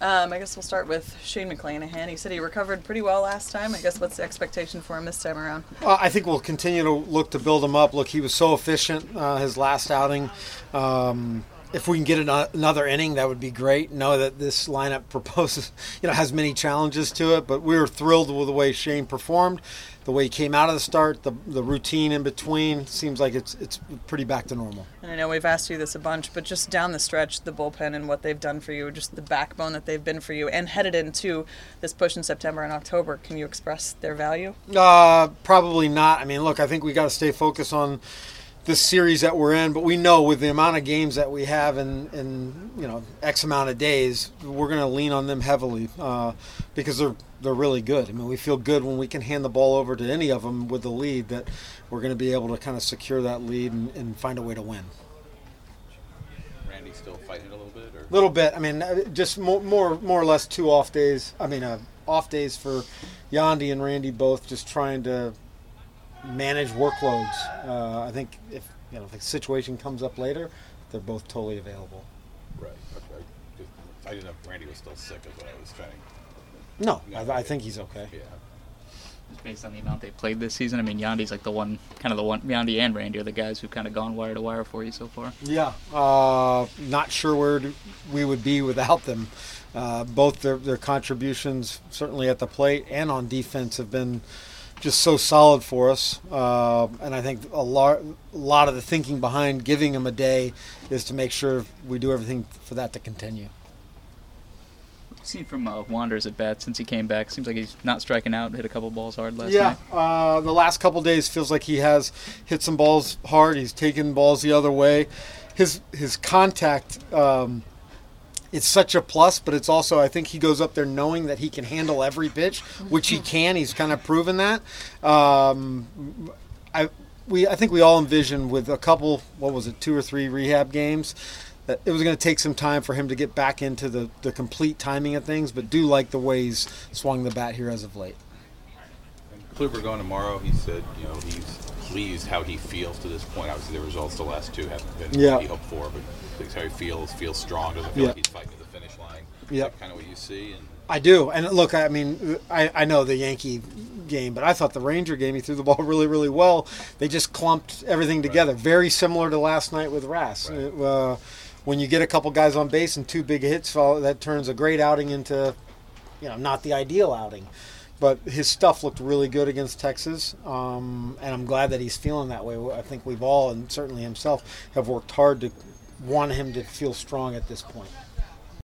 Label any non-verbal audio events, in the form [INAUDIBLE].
Um, I guess we'll start with Shane McClanahan. He said he recovered pretty well last time. I guess what's the expectation for him this time around? I think we'll continue to look to build him up. Look, he was so efficient uh, his last outing. Um, if we can get another inning, that would be great. Know that this lineup [LAUGHS] proposes, you know, has many challenges to it, but we were thrilled with the way Shane performed, the way he came out of the start, the, the routine in between. Seems like it's it's pretty back to normal. And I know we've asked you this a bunch, but just down the stretch, the bullpen and what they've done for you, just the backbone that they've been for you, and headed into this push in September and October, can you express their value? Uh, probably not. I mean, look, I think we got to stay focused on this series that we're in, but we know with the amount of games that we have in, in you know X amount of days, we're going to lean on them heavily uh, because they're they're really good. I mean, we feel good when we can hand the ball over to any of them with the lead that we're going to be able to kind of secure that lead and, and find a way to win. Randy still fighting a little bit, or A little bit. I mean, uh, just more more more or less two off days. I mean, uh, off days for Yandy and Randy both just trying to manage workloads. Uh, I think if you know if a situation comes up later, they're both totally available. right? Okay. Just- I didn't know if Randy was still sick, is what I was trying. No, I, I think he's okay. Yeah. Just based on the amount they played this season. I mean, Yandy's like the one, kind of the one. Yandy and Randy are the guys who've kind of gone wire to wire for you so far. Yeah, uh, not sure where we would be without them. Uh, both their, their contributions, certainly at the plate and on defense, have been just so solid for us. Uh, and I think a lot, a lot of the thinking behind giving him a day is to make sure we do everything for that to continue. Seen from uh, Wanderers at bat since he came back. Seems like he's not striking out. Hit a couple balls hard last yeah, night. uh, the last couple days feels like he has hit some balls hard. He's taken balls the other way. His his contact. Um, it's such a plus, but it's also I think he goes up there knowing that he can handle every pitch, which he [LAUGHS] can. He's kind of proven that. Um, I we I think we all envisioned with a couple what was it two or three rehab games that it was going to take some time for him to get back into the the complete timing of things. But do like the way he's swung the bat here as of late. Kluber going tomorrow. He said, you know, he's pleased how he feels to this point. Obviously, the results the last two haven't been Yeah. what he hoped for, but how he feels. Feels strong. Doesn't feel Yeah. like he's fighting to the finish line. Yeah. kind of what you see. And I do, and look, I mean, I, I know the Yankee game, but I thought the Ranger game, he threw the ball [LAUGHS] really, really well. They just clumped everything together, very similar to last night with Rass. Right. Uh, when you get a couple guys on base and two big hits, follow, that turns a great outing into, you know, not the ideal outing. But his stuff looked really good against Texas, um, and I'm glad that he's feeling that way. I think we've all, and certainly himself, have worked hard to want him to feel strong at this point.